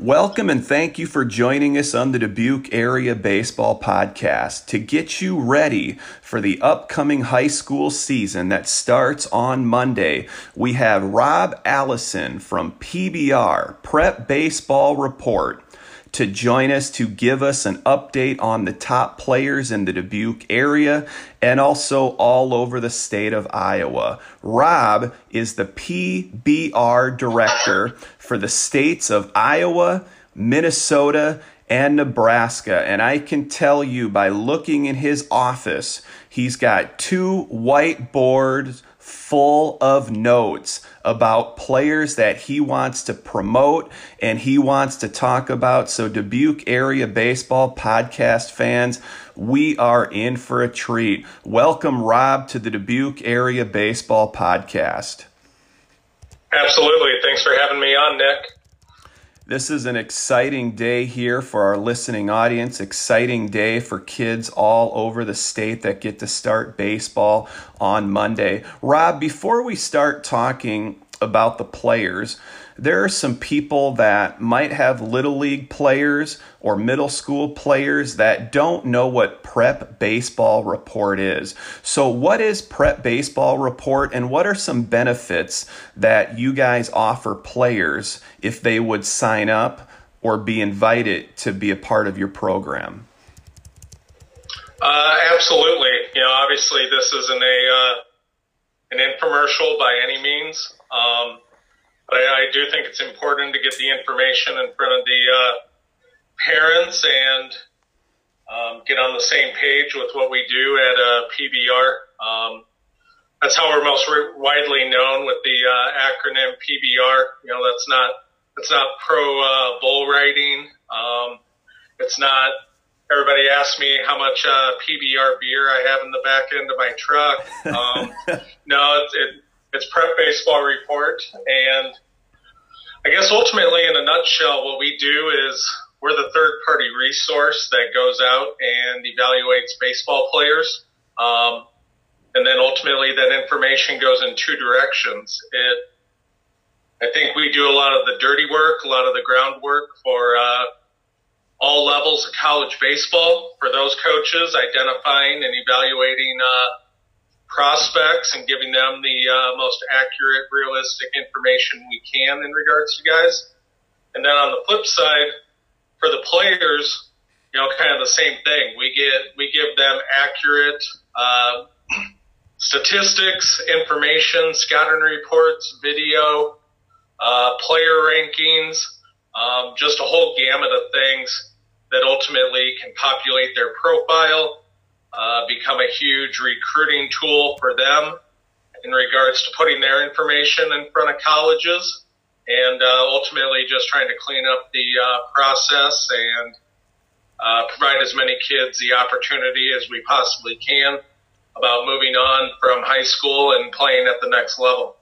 Welcome and thank you for joining us on the Dubuque Area Baseball Podcast to get you ready for the upcoming high school season that starts on Monday. We have Rob Allison from PBR, Prep Baseball Report to join us to give us an update on the top players in the Dubuque area and also all over the state of Iowa. Rob is the PBR director for the states of Iowa, Minnesota, and Nebraska. And I can tell you by looking in his office, he's got two whiteboards full of notes about players that he wants to promote and he wants to talk about. So, Dubuque area baseball podcast fans, we are in for a treat. Welcome, Rob, to the Dubuque area baseball podcast. Absolutely. Thanks for having me on, Nick. This is an exciting day here for our listening audience, exciting day for kids all over the state that get to start baseball on Monday. Rob, before we start talking about the players, there are some people that might have little league players or middle school players that don't know what prep baseball report is. So, what is prep baseball report and what are some benefits that you guys offer players if they would sign up or be invited to be a part of your program? Uh, absolutely. You know, obviously, this isn't a uh, an infomercial by any means. Um, but I, I, do think it's important to get the information in front of the uh, parents and um, get on the same page with what we do at uh, PBR. Um, that's how we're most re- widely known with the uh, acronym PBR. You know, that's not that's not pro uh, bull riding. Um, it's not. Everybody asks me how much uh, PBR beer I have in the back end of my truck. Um, no, it's it, it's prep baseball report. And I guess ultimately, in a nutshell, what we do is we're the third party resource that goes out and evaluates baseball players. Um, and then ultimately, that information goes in two directions. It, I think we do a lot of the dirty work, a lot of the groundwork for uh, all levels of college baseball for those coaches, identifying and evaluating uh, prospects and giving them the uh, most accurate, realistic information we can in regards to guys. And then on the flip side, for the players, you know, kind of the same thing. We get we give them accurate uh, statistics, information, scouting reports, video, uh, player rankings, um, just a whole gamut of things that ultimately can populate their profile uh, become a huge recruiting tool for them in regards to putting their information in front of colleges and uh, ultimately just trying to clean up the uh, process and uh, provide as many kids the opportunity as we possibly can about moving on from high school and playing at the next level.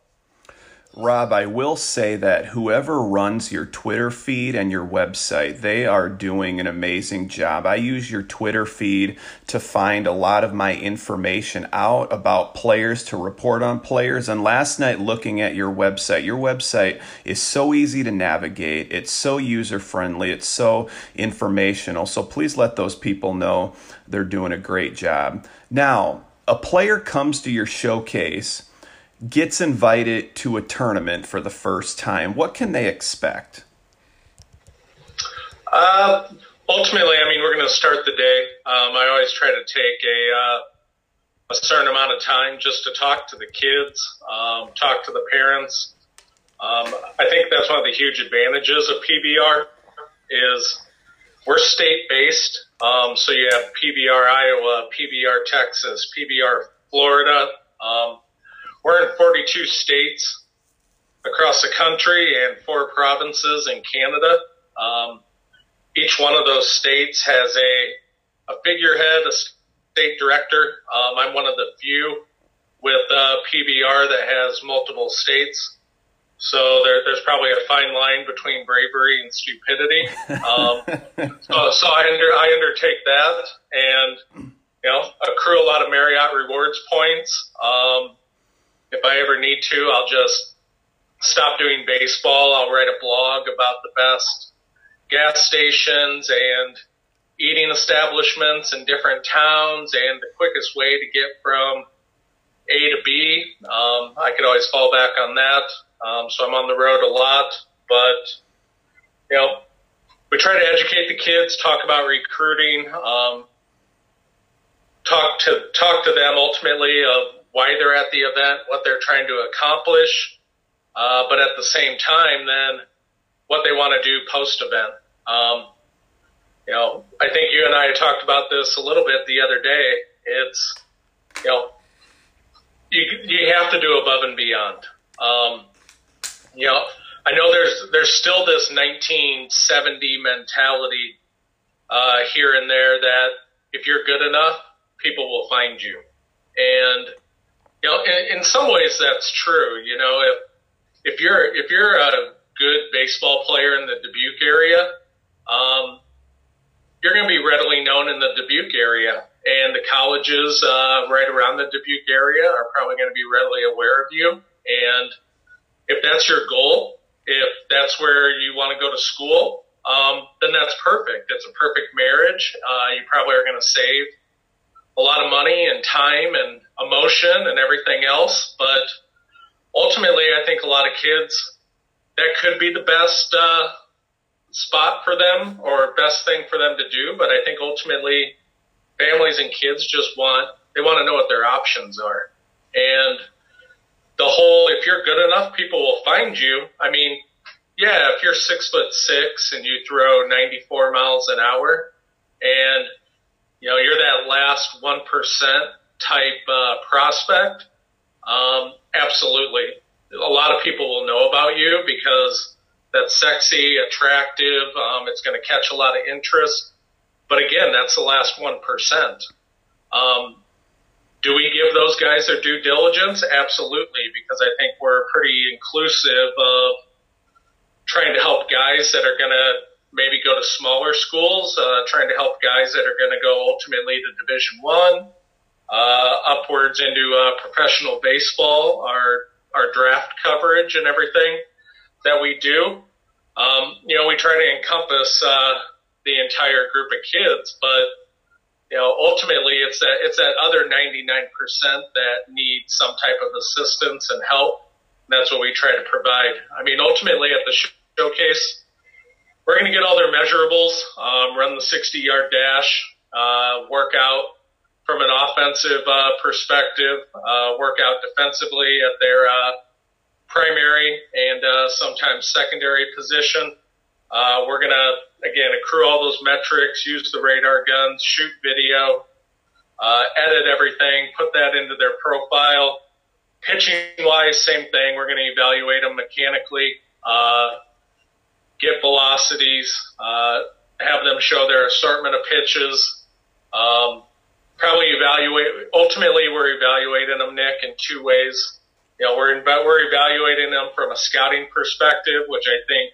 Rob, I will say that whoever runs your Twitter feed and your website, they are doing an amazing job. I use your Twitter feed to find a lot of my information out about players, to report on players. And last night, looking at your website, your website is so easy to navigate, it's so user friendly, it's so informational. So please let those people know they're doing a great job. Now, a player comes to your showcase gets invited to a tournament for the first time, what can they expect? Uh, ultimately, I mean, we're going to start the day. Um, I always try to take a uh, a certain amount of time just to talk to the kids, um, talk to the parents. Um, I think that's one of the huge advantages of PBR is we're state based. Um, so you have PBR Iowa, PBR Texas, PBR Florida. Um, we're in 42 states across the country and four provinces in Canada. Um, each one of those states has a, a figurehead, a state director. Um, I'm one of the few with a PBR that has multiple states. So there, there's probably a fine line between bravery and stupidity. Um, so, so I, under, I undertake that and, you know, accrue a lot of Marriott rewards points. Um, if I ever need to, I'll just stop doing baseball. I'll write a blog about the best gas stations and eating establishments in different towns and the quickest way to get from A to B. Um, I could always fall back on that. Um, so I'm on the road a lot, but you know, we try to educate the kids, talk about recruiting, um, talk to talk to them ultimately of why they're at the event, what they're trying to accomplish, uh, but at the same time, then what they want to do post event. Um, you know, I think you and I talked about this a little bit the other day. It's, you know, you, you have to do above and beyond. Um, you know, I know there's there's still this 1970 mentality uh, here and there that if you're good enough, people will find you, and you know, in, in some ways that's true. You know, if if you're if you're a good baseball player in the Dubuque area, um, you're going to be readily known in the Dubuque area, and the colleges uh, right around the Dubuque area are probably going to be readily aware of you. And if that's your goal, if that's where you want to go to school, um, then that's perfect. It's a perfect marriage. Uh, you probably are going to save a lot of money and time and emotion and everything else. But ultimately, I think a lot of kids that could be the best uh, spot for them or best thing for them to do. But I think ultimately families and kids just want, they want to know what their options are. And the whole, if you're good enough, people will find you. I mean, yeah, if you're six foot six and you throw 94 miles an hour and, you know, you're that last 1% type uh, prospect, um, absolutely. A lot of people will know about you because that's sexy, attractive. Um, it's going to catch a lot of interest. But again, that's the last 1%. Um, do we give those guys their due diligence? Absolutely, because I think we're pretty inclusive of trying to help guys that are going to maybe go to smaller schools, uh, trying to help guys that are going to go ultimately to Division One, upwards into uh, professional baseball, our our draft coverage and everything that we do. Um, you know, we try to encompass uh, the entire group of kids, but you know, ultimately it's that it's that other 99% that need some type of assistance and help. That's what we try to provide. I mean, ultimately at the showcase, we're going to get all their measurables, um, run the 60 yard dash, uh, work out from an offensive uh, perspective, uh, work out defensively at their uh, primary and uh, sometimes secondary position. Uh, we're going to, again, accrue all those metrics, use the radar guns, shoot video, uh, edit everything, put that into their profile. Pitching wise, same thing. We're going to evaluate them mechanically, uh, get velocities, uh, have them show their assortment of pitches. Um, probably evaluate, ultimately, we're evaluating them, Nick, in two ways you know, we're we're evaluating them from a scouting perspective, which I think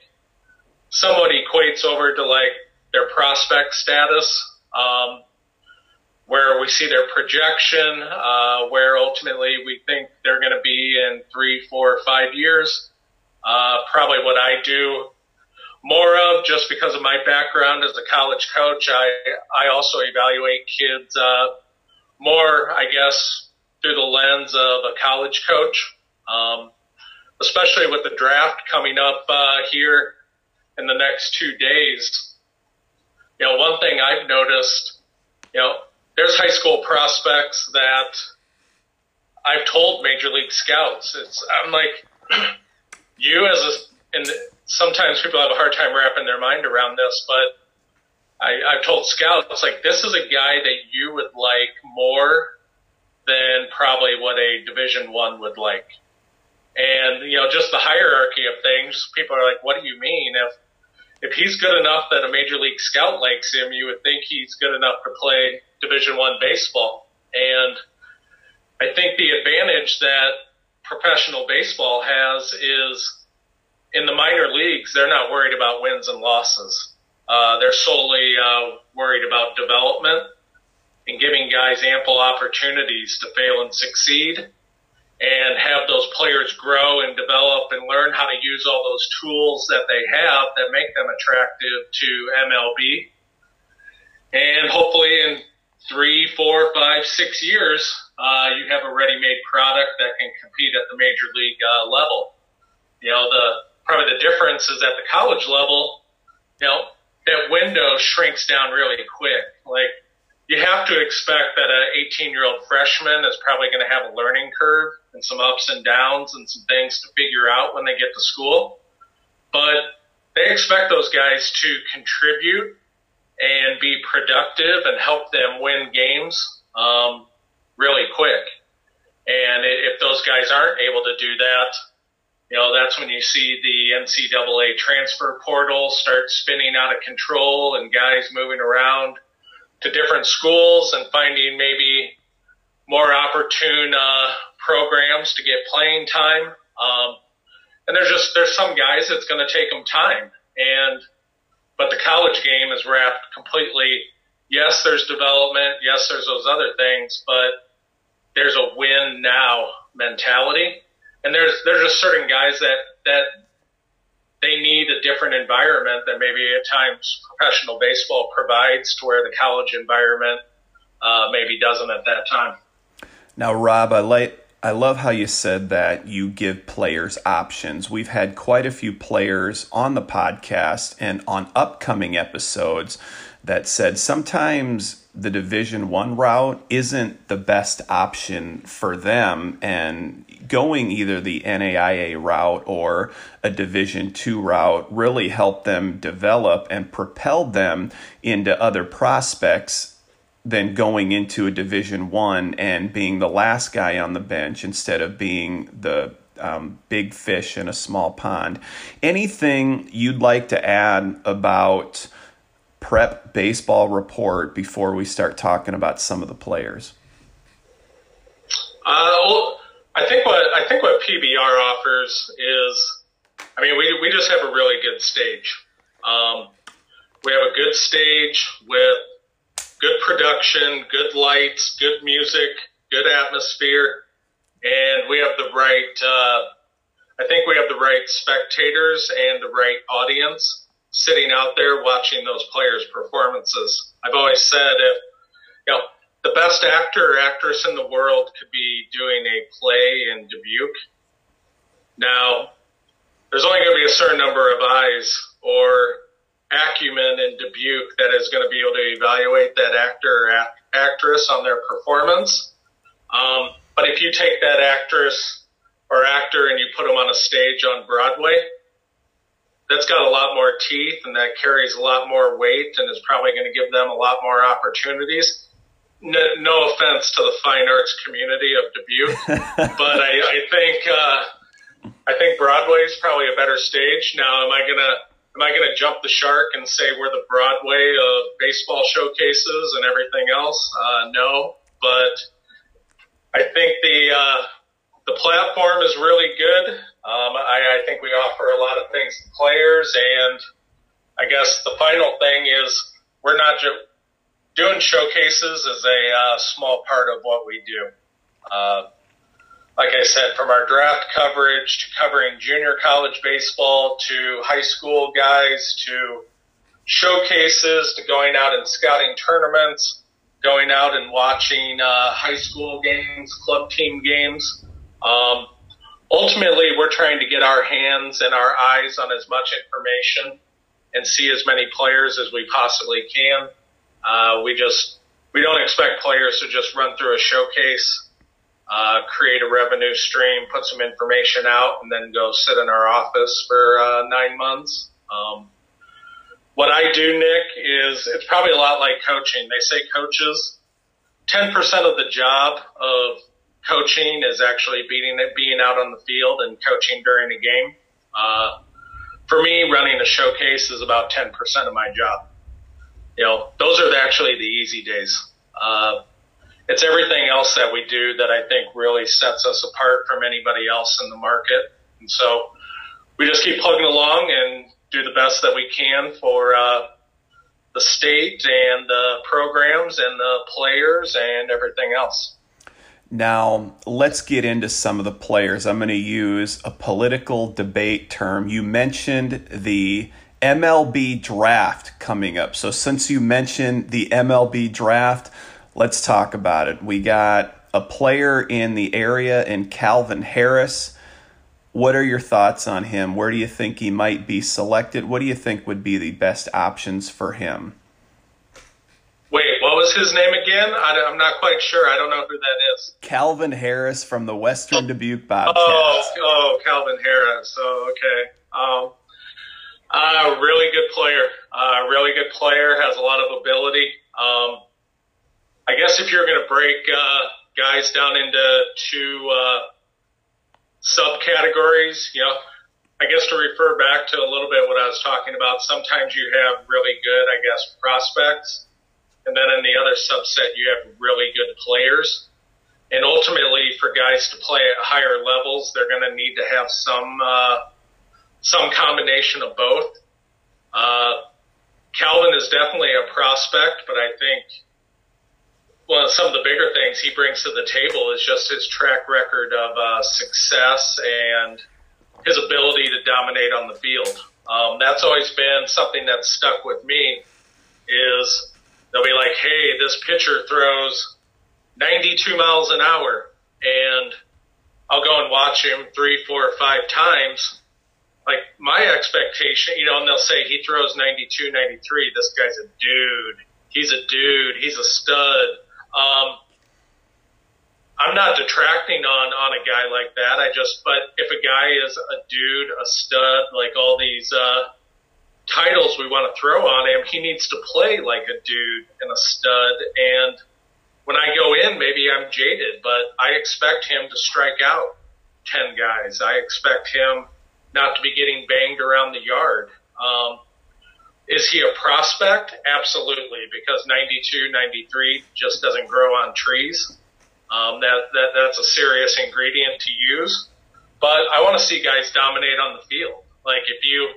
somewhat equates over to like their prospect status, um, where we see their projection, uh, where ultimately we think they're going to be in three, four, five years. Uh, probably what I do more of just because of my background as a college coach. I, I also evaluate kids, uh, more, I guess, through the lens of a college coach, um, especially with the draft coming up uh, here in the next two days. You know, one thing I've noticed, you know, there's high school prospects that I've told major league scouts, it's I'm like you as a and sometimes people have a hard time wrapping their mind around this, but I, I've told scouts like this is a guy that you would like more than probably what a Division One would like. And you know, just the hierarchy of things. People are like, "What do you mean?" If if he's good enough that a major league scout likes him, you would think he's good enough to play Division One baseball. And I think the advantage that professional baseball has is in the minor leagues, they're not worried about wins and losses. Uh, they're solely uh, worried about development and giving guys ample opportunities to fail and succeed and have those players grow and develop and learn how to use all those tools that they have that make them attractive to MLB. And hopefully in three, four, five, six years, uh, you have a ready-made product that can compete at the major league uh, level. You know, the probably the difference is at the college level, you know, that window shrinks down really quick. Like you have to expect that an 18 year old freshman is probably going to have a learning curve and some ups and downs and some things to figure out when they get to school. But they expect those guys to contribute and be productive and help them win games um, really quick. And if those guys aren't able to do that, you know, that's when you see the NCAA transfer portal start spinning out of control and guys moving around to different schools and finding maybe more opportune uh, programs to get playing time. Um, and there's just there's some guys it's going to take them time, and but the college game is wrapped completely. Yes, there's development. Yes, there's those other things, but there's a win now mentality and there's there's just certain guys that that they need a different environment that maybe at times professional baseball provides to where the college environment uh, maybe doesn't at that time. Now, Rob, I like. I love how you said that you give players options. We've had quite a few players on the podcast and on upcoming episodes that said sometimes the division 1 route isn't the best option for them and going either the NAIA route or a Division two route really helped them develop and propelled them into other prospects than going into a Division one and being the last guy on the bench instead of being the um, big fish in a small pond. Anything you'd like to add about prep baseball report before we start talking about some of the players? Uh, well, I think what I think what PBR offers is, I mean, we we just have a really good stage. Um, we have a good stage with good production, good lights, good music, good atmosphere, and we have the right. Uh, I think we have the right spectators and the right audience sitting out there watching those players' performances. I've always said if you know the best actor or actress in the world could be doing a play in Dubuque. Now, there's only going to be a certain number of eyes or acumen in Dubuque that is going to be able to evaluate that actor or act- actress on their performance. Um, but if you take that actress or actor and you put them on a stage on Broadway, that's got a lot more teeth and that carries a lot more weight and is probably going to give them a lot more opportunities no, no offense to the fine arts community of Dubuque, but I, I think uh, I think Broadway is probably a better stage. Now, am I gonna am I gonna jump the shark and say we're the Broadway of baseball showcases and everything else? Uh, no, but I think the uh, the platform is really good. Um, I, I think we offer a lot of things to players, and I guess the final thing is we're not just doing showcases is a uh, small part of what we do. Uh, like I said, from our draft coverage to covering junior college baseball to high school guys to showcases to going out and scouting tournaments, going out and watching uh, high school games, club team games. Um, ultimately, we're trying to get our hands and our eyes on as much information and see as many players as we possibly can. Uh, we just we don't expect players to just run through a showcase uh, create a revenue stream, put some information out, and then go sit in our office for uh, nine months. Um, what I do, Nick, is it's probably a lot like coaching. They say coaches, 10% of the job of coaching is actually being, being out on the field and coaching during a game. Uh, for me, running a showcase is about 10% of my job. You know, those are actually the easy days. Uh, it's everything else that we do that I think really sets us apart from anybody else in the market. And so we just keep plugging along and do the best that we can for uh, the state and the programs and the players and everything else. Now, let's get into some of the players. I'm going to use a political debate term. You mentioned the MLB draft coming up. So, since you mentioned the MLB draft, let's talk about it. We got a player in the area in Calvin Harris. What are your thoughts on him? Where do you think he might be selected? What do you think would be the best options for him? Wait, what was his name again? I, am not quite sure. I don't know who that is. Calvin Harris from the Western Dubuque Bobcats. Oh, oh, Calvin Harris. Oh, okay. Um, uh, really good player. Uh, really good player. Has a lot of ability. Um, I guess if you're going to break uh, guys down into two uh, subcategories, you know, I guess to refer back to a little bit what I was talking about. Sometimes you have really good, I guess, prospects and then in the other subset, you have really good players. And ultimately, for guys to play at higher levels, they're going to need to have some uh, some combination of both. Uh, Calvin is definitely a prospect, but I think one of some of the bigger things he brings to the table is just his track record of uh, success and his ability to dominate on the field. Um, that's always been something that's stuck with me. Is they'll be like, hey, this pitcher throws 92 miles an hour, and I'll go and watch him three, four, five times. Like my expectation, you know, and they'll say he throws 92, 93. This guy's a dude. He's a dude. He's a stud. Um, I'm not detracting on on a guy like that. I just, but if a guy is a dude, a stud, like all these uh, titles we want to throw on him, he needs to play like a dude and a stud. And when I go in, maybe I'm jaded, but I expect him to strike out 10 guys. I expect him not to be getting banged around the yard. Um, is he a prospect? Absolutely, because 92, 93 just doesn't grow on trees. Um, that, that, that's a serious ingredient to use. But I want to see guys dominate on the field. Like if you,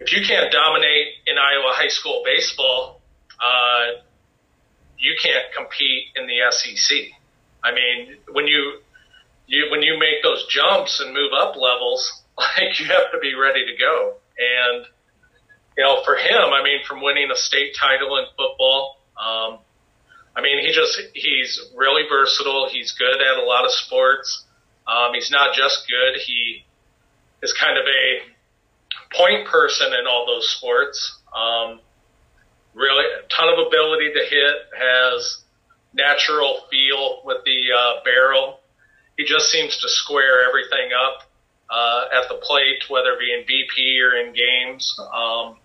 if you can't dominate in Iowa high school baseball, uh, you can't compete in the SEC. I mean, when you you when you make those jumps and move up levels, like you have to be ready to go. And you know, for him, I mean, from winning a state title in football, um, I mean, he just he's really versatile. He's good at a lot of sports. Um, he's not just good; he is kind of a point person in all those sports. Um, really, a ton of ability to hit, has natural feel with the uh, barrel. He just seems to square everything up uh, at the plate, whether it be in BP or in games. Um,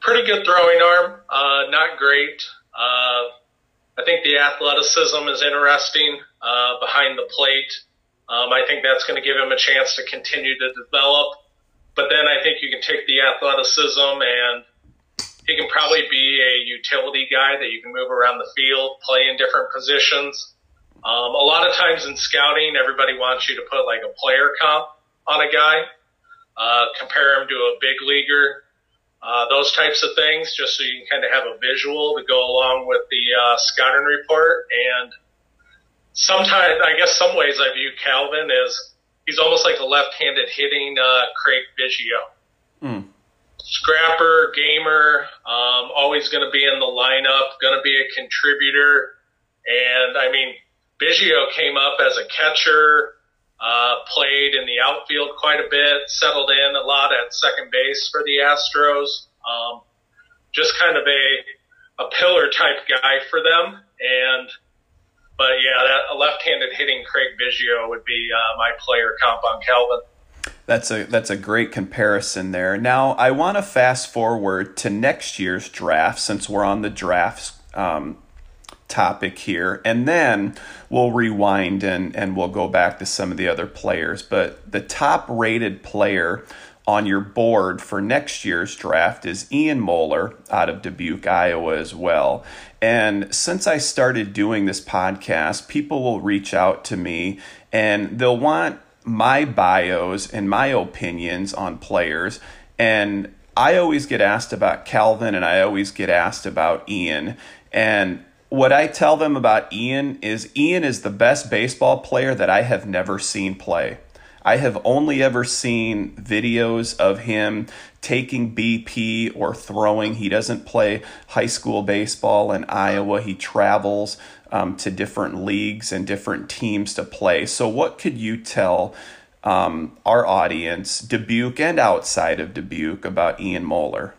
pretty good throwing arm, uh, not great. Uh, I think the athleticism is interesting uh, behind the plate. Um, I think that's going to give him a chance to continue to develop. But then I think you can take the athleticism and he can probably be a utility guy that you can move around the field, play in different positions. Um, a lot of times in scouting, everybody wants you to put like a player comp on a guy, uh, compare him to a big leaguer, uh, those types of things, just so you can kind of have a visual to go along with the uh, scouting report. And sometimes, I guess, some ways I view Calvin as he's almost like a left-handed hitting uh, Craig Biggio. Mm. Scrapper, gamer, um, always going to be in the lineup, going to be a contributor. And I mean, Biggio came up as a catcher, uh, played in the outfield quite a bit, settled in a lot at second base for the Astros. Um, just kind of a, a pillar type guy for them. And but yeah, that, a left-handed hitting Craig Biggio would be uh, my player comp on Calvin. That's a that's a great comparison there. Now I want to fast forward to next year's draft since we're on the drafts um, topic here, and then we'll rewind and and we'll go back to some of the other players. But the top rated player on your board for next year's draft is Ian Moller out of Dubuque, Iowa, as well. And since I started doing this podcast, people will reach out to me and they'll want my bios and my opinions on players. And I always get asked about Calvin and I always get asked about Ian. And what I tell them about Ian is Ian is the best baseball player that I have never seen play. I have only ever seen videos of him taking BP or throwing. He doesn't play high school baseball in Iowa. He travels um, to different leagues and different teams to play. So, what could you tell um, our audience, Dubuque and outside of Dubuque, about Ian Moller?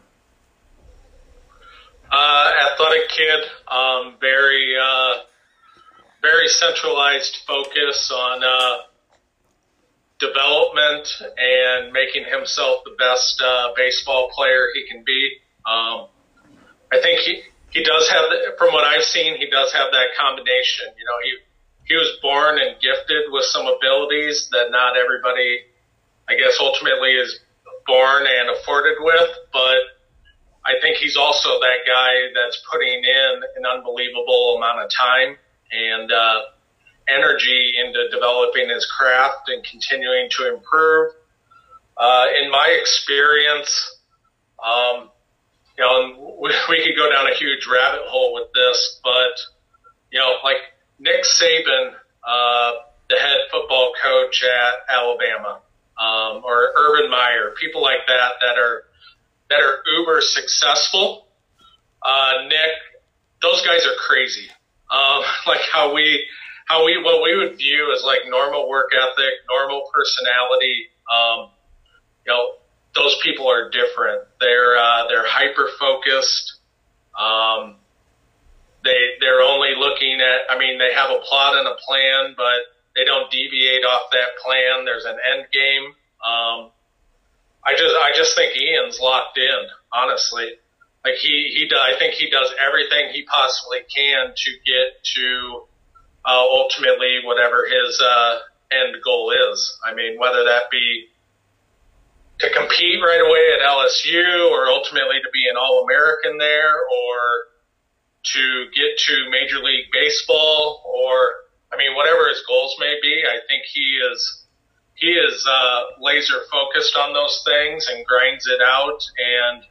Uh, athletic kid, um, very, uh, very centralized focus on uh, development and making himself the best uh, baseball player he can be. Um, I think he he does have, the, from what I've seen, he does have that combination. You know, he he was born and gifted with some abilities that not everybody, I guess, ultimately is born and afforded with. But I think he's also that guy that's putting in an unbelievable amount of time and uh, energy into developing his craft and continuing to improve. Uh, in my experience, um, you know, we, we could go down a huge rabbit hole with this, but you know, like Nick Saban, uh, the head football coach at Alabama, um, or Urban Meyer, people like that that are that are uber successful. Uh, Nick, those guys are crazy. Um, like how we how we what we would view as like normal work ethic, normal personality. Um, you know, those people are different. They're uh, they're hyper focused. Um, they they're only looking at. I mean, they have a plot and a plan, but they don't deviate off that plan. There's an end game. Um, I just I just think Ian's locked in. Honestly, like he he I think he does everything he possibly can to get to uh, ultimately whatever his uh, end goal is. I mean, whether that be to compete right away at LSU or ultimately to be an All American there or to get to Major League Baseball or, I mean, whatever his goals may be, I think he is, he is, uh, laser focused on those things and grinds it out. And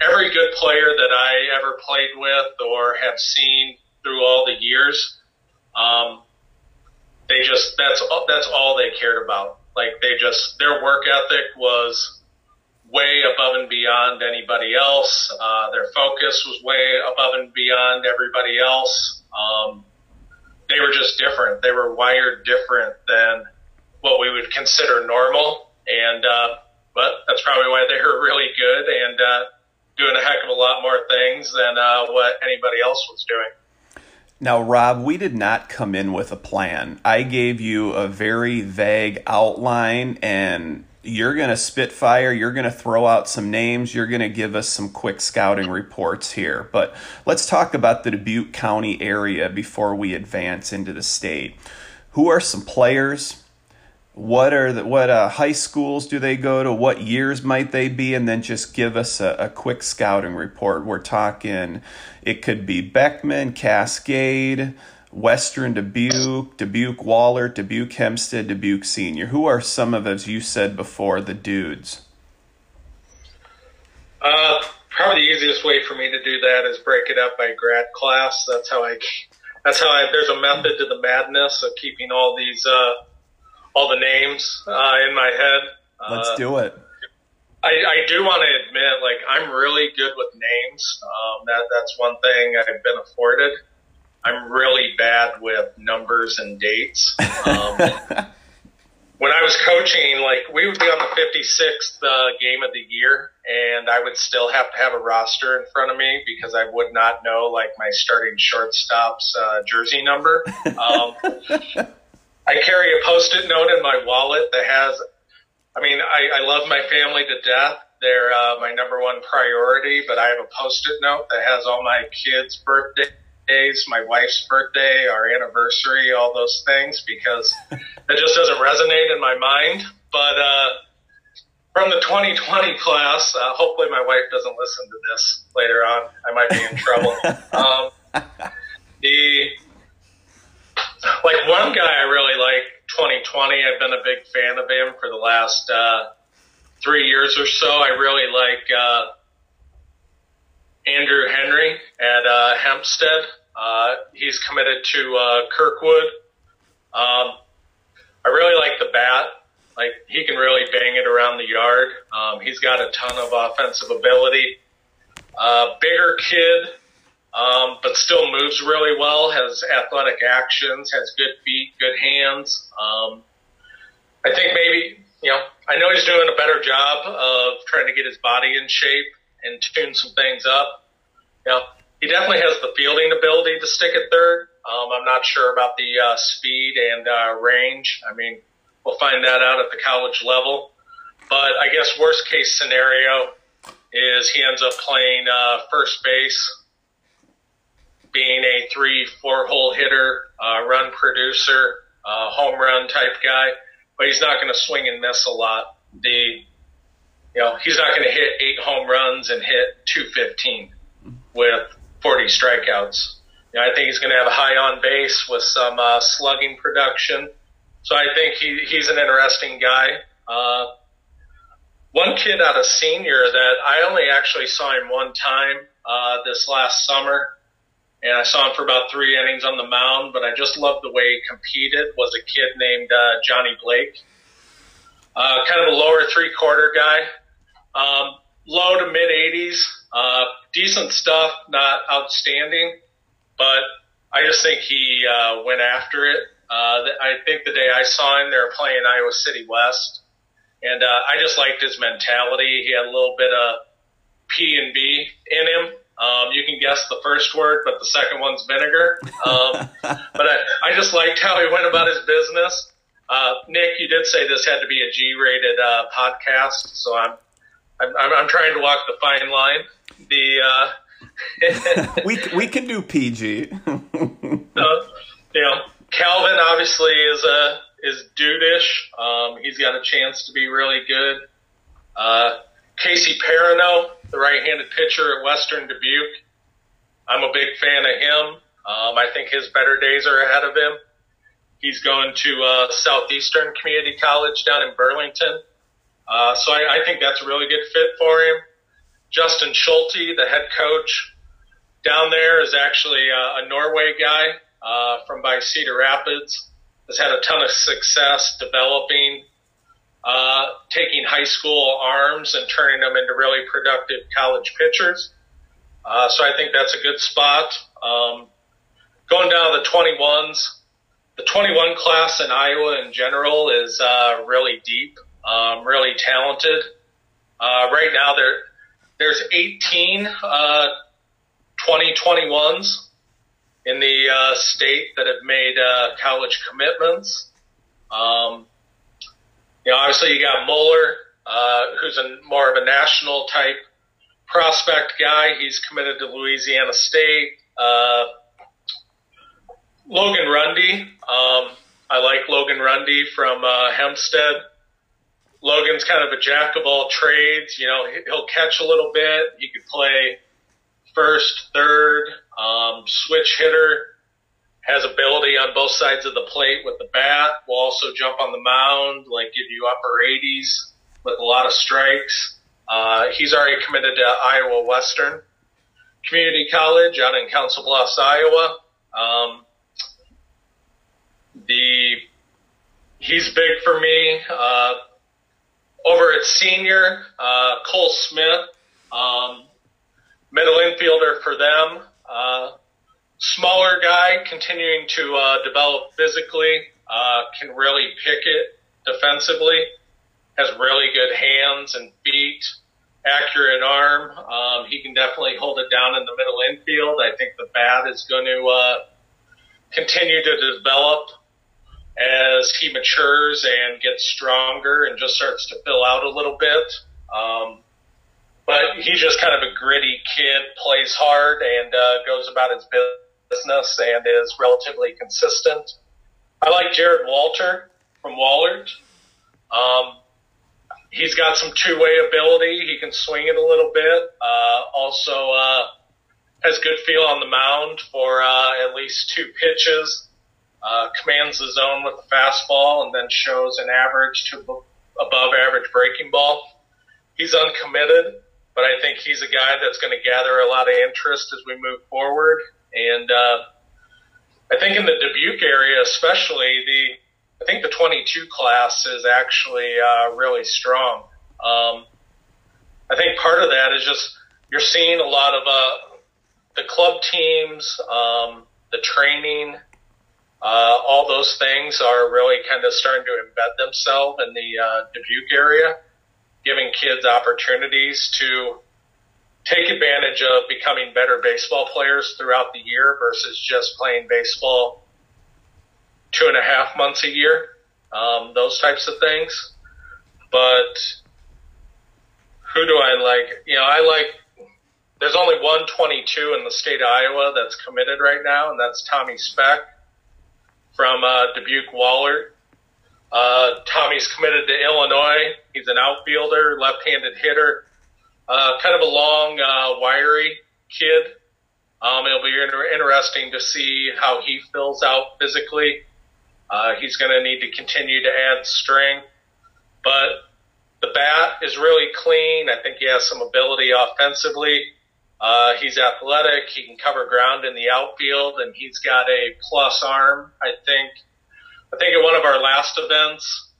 every good player that I ever played with or have seen through all the years, um, they just, that's, that's all they cared about like they just their work ethic was way above and beyond anybody else. Uh, their focus was way above and beyond everybody else. Um, they were just different. They were wired different than what we would consider normal. And, uh, but that's probably why they were really good and, uh, doing a heck of a lot more things than, uh, what anybody else was doing. Now, Rob, we did not come in with a plan. I gave you a very vague outline, and you're going to spitfire. You're going to throw out some names. You're going to give us some quick scouting reports here. But let's talk about the Dubuque County area before we advance into the state. Who are some players? What are the, what uh, high schools do they go to? What years might they be? And then just give us a, a quick scouting report. We're talking, it could be Beckman, Cascade, Western Dubuque, Dubuque Wahlert, Dubuque Hempstead, Dubuque Senior. Who are some of, as you said before, the dudes? Uh, probably the easiest way for me to do that is break it up by grad class. That's how I. That's how I. There's a method to the madness of keeping all these. Uh, all the names uh, in my head. Let's uh, do it. I, I do want to admit, like, I'm really good with names. Um, that that's one thing I've been afforded. I'm really bad with numbers and dates. Um, when I was coaching, like we would be on the 56th uh, game of the year, and I would still have to have a roster in front of me because I would not know like my starting shortstop's uh, jersey number. Um, I carry a post-it note in my wallet that has. I mean, I, I love my family to death. They're uh, my number one priority, but I have a post-it note that has all my kids' birthdays days, my wife's birthday, our anniversary, all those things, because it just doesn't resonate in my mind. But uh, from the 2020 class, uh, hopefully my wife doesn't listen to this later on. I might be in trouble. um, the like one guy I really like 2020. I've been a big fan of him for the last uh, three years or so. I really like. Uh, Andrew Heaney at uh, Hempstead. Uh, he's committed to uh, Kirkwood. Um, I really like the bat. Like he can really bang it around the yard. Um, he's got a ton of offensive ability. Uh, bigger kid, um, but still moves really well. Has athletic actions. Has good feet, good hands. Um, I think maybe you know. I know he's doing a better job of trying to get his body in shape and tune some things up. You know, he definitely has the fielding ability to stick at third. Um, I'm not sure about the uh, speed and uh, range. I mean, we'll find that out at the college level. But I guess worst case scenario is he ends up playing uh, first base, being a three, four hole hitter, uh, run producer, uh, home run type guy. But he's not going to swing and miss a lot. The you know, he's not going to hit eight home runs and hit 215 with 40 strikeouts. You know, I think he's going to have a high on base with some uh, slugging production. So I think he, he's an interesting guy. Uh, one kid out of senior that I only actually saw him one time uh, this last summer, and I saw him for about three innings on the mound, but I just loved the way he competed, was a kid named uh, Johnny Blake. Uh, kind of a lower three quarter guy. Um, low to mid 80s, uh, decent stuff, not outstanding, but I just think he uh, went after it. Uh, I think the day I saw him, they were playing Iowa City West, and uh, I just liked his mentality. He had a little bit of P and B in him. Um, you can guess the first word, but the second one's vinegar. Um, but I, I just liked how he went about his business. Uh, Nick, you did say this had to be a G-rated uh, podcast, so I'm I'm, I'm trying to walk the fine line. The uh, we we can do PG. uh, you know, Calvin obviously is a is dudeish. Um, he's got a chance to be really good. Uh, Casey Paronneau, the right-handed pitcher at Western Dubuque. I'm a big fan of him. Um, I think his better days are ahead of him. He's going to uh, Southeastern Community College down in Burlington. Uh, so I, I think that's a really good fit for him. Justin Schulte, the head coach down there, is actually a, a Norway guy uh, from by Cedar Rapids. Has had a ton of success developing, uh, taking high school arms and turning them into really productive college pitchers. Uh, so I think that's a good spot. Um, going down to the 21s, the 21 class in Iowa in general is uh, really deep um, really talented. Uh, right now, there there's 18 uh, 2021s in the uh, state that have made uh, college commitments. Um, you know, obviously you got Moller, uh, who's a more of a national type prospect guy. He's committed to Louisiana State. Uh, Logan Rundy. Um, I like Logan Rundy from uh, Hempstead. Logan's kind of a jack of all trades. You know, he'll catch a little bit. He could play first, third, um, switch hitter. Has ability on both sides of the plate with the bat. Will also jump on the mound, like give you upper 80s with a lot of strikes. Uh, he's already committed to Iowa Western Community College out in Council Bluffs, Iowa. Um, the he's big for me. Uh, over at senior, uh, Cole Smith, um, middle infielder for them. Uh, smaller guy, continuing to uh, develop physically, uh, can really pick it defensively. Has really good hands and feet, accurate arm. Um, he can definitely hold it down in the middle infield. I think the bat is going to uh, continue to develop as he matures and gets stronger and just starts to fill out a little bit. Um, but he's just kind of a gritty kid, plays hard and uh, goes about his business and is relatively consistent. I like Jared Walter from Wahlert. Um, he's got some two-way ability. He can swing it a little bit. Uh, also uh, has good feel on the mound for uh, at least two pitches. Uh, commands the zone with the fastball and then shows an average to above average breaking ball. He's uncommitted, but I think he's a guy that's going to gather a lot of interest as we move forward. And uh, I think in the Dubuque area, especially the, I think the 22 class is actually uh, really strong. Um, I think part of that is just you're seeing a lot of uh, the club teams, um, the training, uh, all those things are really kind of starting to embed themselves in the uh, Dubuque area giving kids opportunities to take advantage of becoming better baseball players throughout the year versus just playing baseball two and a half months a year, um, those types of things. But who do I like? You know, I like, there's only 122 in the state of Iowa that's committed right now, and that's Tommy Speck from uh, Dubuque Wahlert. Uh, Tommy's committed to Illinois. He's an outfielder, left-handed hitter, uh, kind of a long, uh, wiry kid. Um, it'll be inter- interesting to see how he fills out physically. Uh, he's going to need to continue to add strength, but the bat is really clean. I think he has some ability offensively. Uh, he's athletic. He can cover ground in the outfield, and he's got a plus arm. I think I think at one of our last events,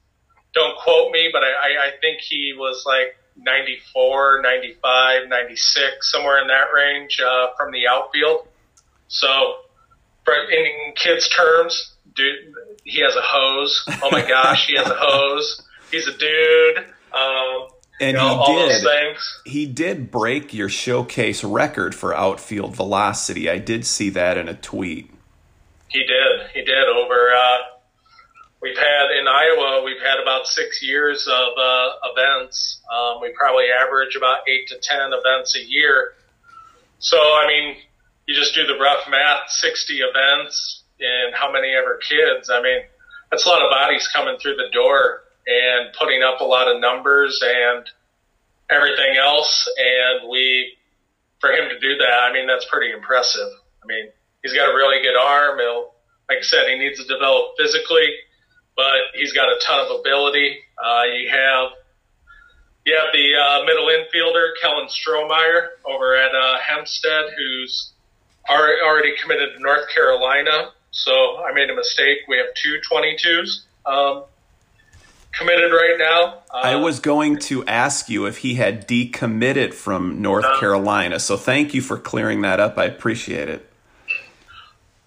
don't quote me, but I, I, I think he was like 94, 95, 96, somewhere in that range uh, from the outfield. So, in kids' terms, dude, he has a hose. Oh my gosh, he has a hose. He's a dude. Um, and you know, he did. He did break your showcase record for outfield velocity. I did see that in a tweet. He did. He did over uh, we've had in Iowa, we've had about six years of uh, events. Um, we probably average about eight to ten events a year. So, I mean, you just do the rough math: sixty events, and how many ever kids? I mean, that's a lot of bodies coming through the door and putting up a lot of numbers and everything else. And we, for him to do that, I mean, that's pretty impressive. I mean, he's got a really good arm. He'll, like I said, he needs to develop physically but he's got a ton of ability. Uh, you have you have the uh, middle infielder Kellen Strohmeyer over at uh, Hempstead, who's already committed to North Carolina. So I made a mistake. We have two 22s um, committed right now. I was going to ask you if he had decommitted from North uh, Carolina. So thank you for clearing that up. I appreciate it.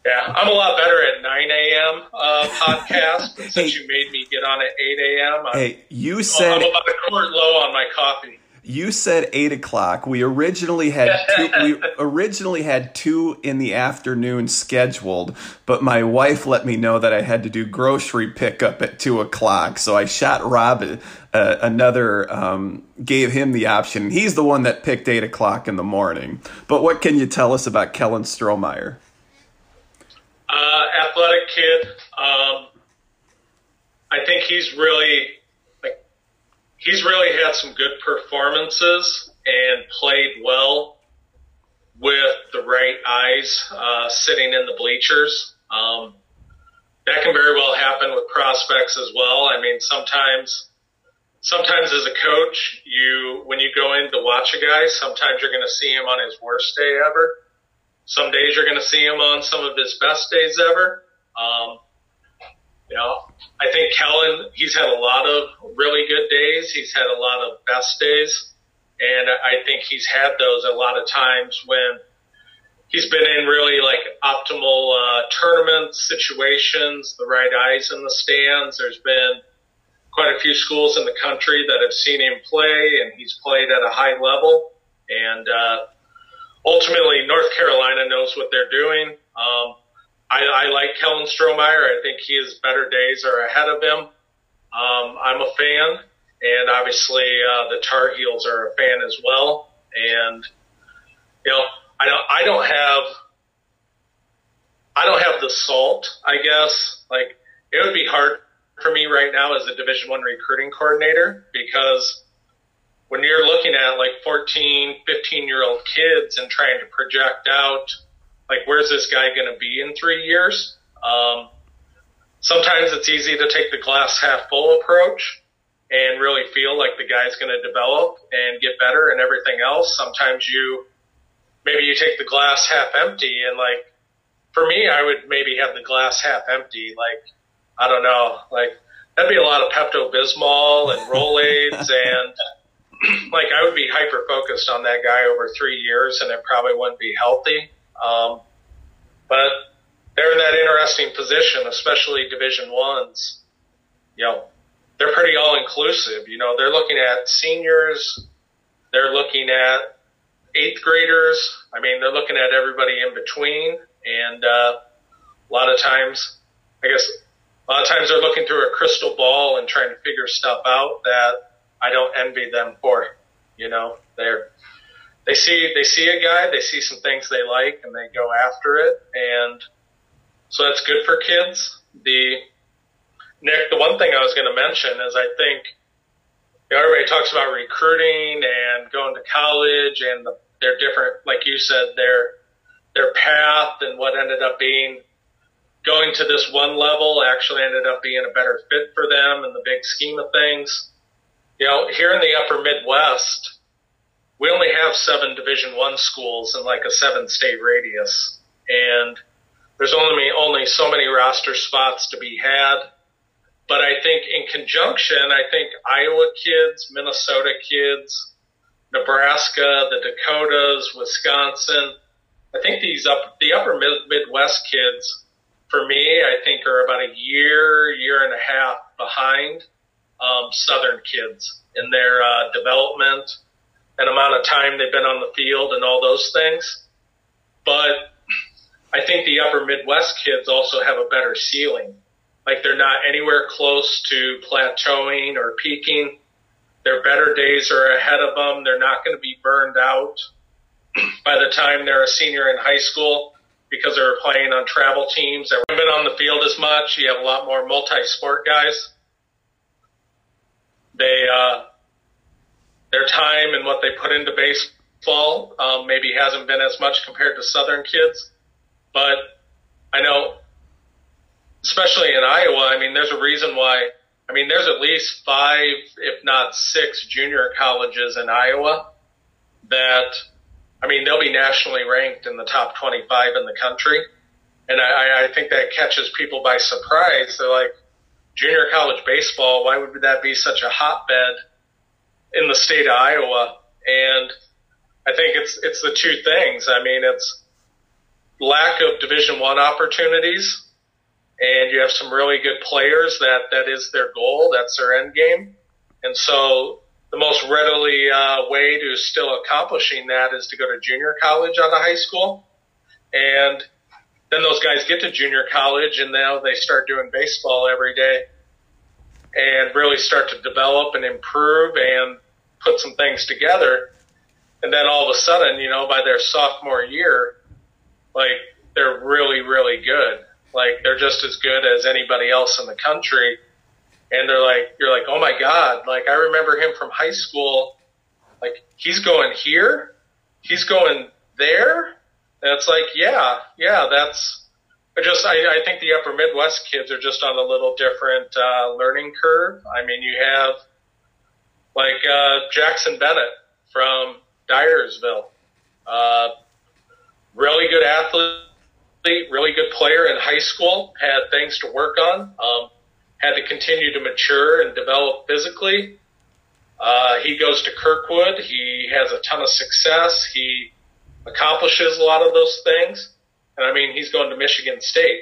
Yeah, I'm a lot better at 9 a.m. Uh, podcast. since hey, you made me get on at 8 a.m., hey, you said I'm about a quart low on my coffee. You said eight o'clock. We originally had two, we originally had two in the afternoon scheduled, but my wife let me know that I had to do grocery pickup at two o'clock. So I shot Rob uh, another, um, gave him the option. He's the one that picked eight o'clock in the morning. But what can you tell us about Kellen Strohmeyer? Uh, athletic kid. Um, I think he's really like he's really had some good performances and played well with the right eyes uh, sitting in the bleachers. Um, that can very well happen with prospects as well. I mean, sometimes, sometimes as a coach, you when you go in to watch a guy, sometimes you're going to see him on his worst day ever some days you're going to see him on some of his best days ever. Um, you know, I think Kellen, he's had a lot of really good days. He's had a lot of best days. And I think he's had those a lot of times when he's been in really like optimal uh, tournament situations, the right eyes in the stands. There's been quite a few schools in the country that have seen him play, and he's played at a high level. And uh, ultimately, North Carolina knows what they're doing. Um, I, I like Kellen Strohmeyer. I think his better days are ahead of him. Um, I'm a fan, and obviously uh, the Tar Heels are a fan as well. And you know, I don't, I don't have, I don't have the salt. I guess like it would be hard for me right now as a Division One recruiting coordinator because when you're looking at like 14, 15 year old kids and trying to project out, like, where's this guy going to be in three years? Um, sometimes it's easy to take the glass half full approach and really feel like the guy's going to develop and get better and everything else. Sometimes you, maybe you take the glass half empty and like, for me, I would maybe have the glass half empty. Like, I don't know, like that'd be a lot of Pepto Bismol and Rolaids and like I would be hyper focused on that guy over three years, and it probably wouldn't be healthy. Um, but they're in that interesting position, especially Division ones. You know, they're pretty all inclusive. You know, they're looking at seniors, they're looking at eighth graders. I mean, they're looking at everybody in between, and uh, a lot of times, I guess, a lot of times they're looking through a crystal ball and trying to figure stuff out that I don't envy them for. You know, they're they see they see a guy, they see some things they like, and they go after it, and so that's good for kids. The Nick, the one thing I was going to mention is I think you know, everybody talks about recruiting and going to college and the, their different, like you said, their their path and what ended up being going to this one level actually ended up being a better fit for them in the big scheme of things you know, here in the upper Midwest, we only have seven Division One schools in like a seven state radius, and there's only only so many roster spots to be had. But I think in conjunction, I think Iowa kids, Minnesota kids, Nebraska, the Dakotas, Wisconsin, I think these up the upper mid, Midwest kids, for me, I think are about a year, year and a half behind um, Southern kids in their uh, development and amount of time they've been on the field and all those things. But I think the upper Midwest kids also have a better ceiling. Like they're not anywhere close to plateauing or peaking. Their better days are ahead of them. They're not going to be burned out by the time they're a senior in high school because they're playing on travel teams that haven't been on the field as much. You have a lot more multi-sport guys they uh, their time and what they put into baseball um, maybe hasn't been as much compared to Southern kids, but I know, especially in Iowa, I mean, there's a reason why. I mean, there's at least five, if not six, junior colleges in Iowa that, I mean, they'll be nationally ranked in the top 25 in the country. And I, I think that catches people by surprise. They're like, junior college baseball, why would that be such a hotbed in the state of Iowa? And I think it's it's the two things. I mean, it's lack of Division One opportunities, and you have some really good players that that is their goal, that's their end game, and so the most readily uh, way to still accomplishing that is to go to junior college out of high school, and then those guys get to junior college and now they start doing baseball every day and really start to develop and improve and put some things together. And then all of a sudden, you know, by their sophomore year, like they're really, really good. Like they're just as good as anybody else in the country. And they're like, you're like, oh my God. Like I remember him from high school. Like he's going here. He's going there and it's like, yeah, yeah, that's I just I, I think the upper Midwest kids are just on a little different uh, learning curve. I mean, you have like uh, Jackson Bennett from Dyersville, uh, really good athlete, really good player in high school. Had things to work on. Um, had to continue to mature and develop physically. Uh, he goes to Kirkwood. He has a ton of success. He accomplishes a lot of those things. And I mean, he's going to Michigan State.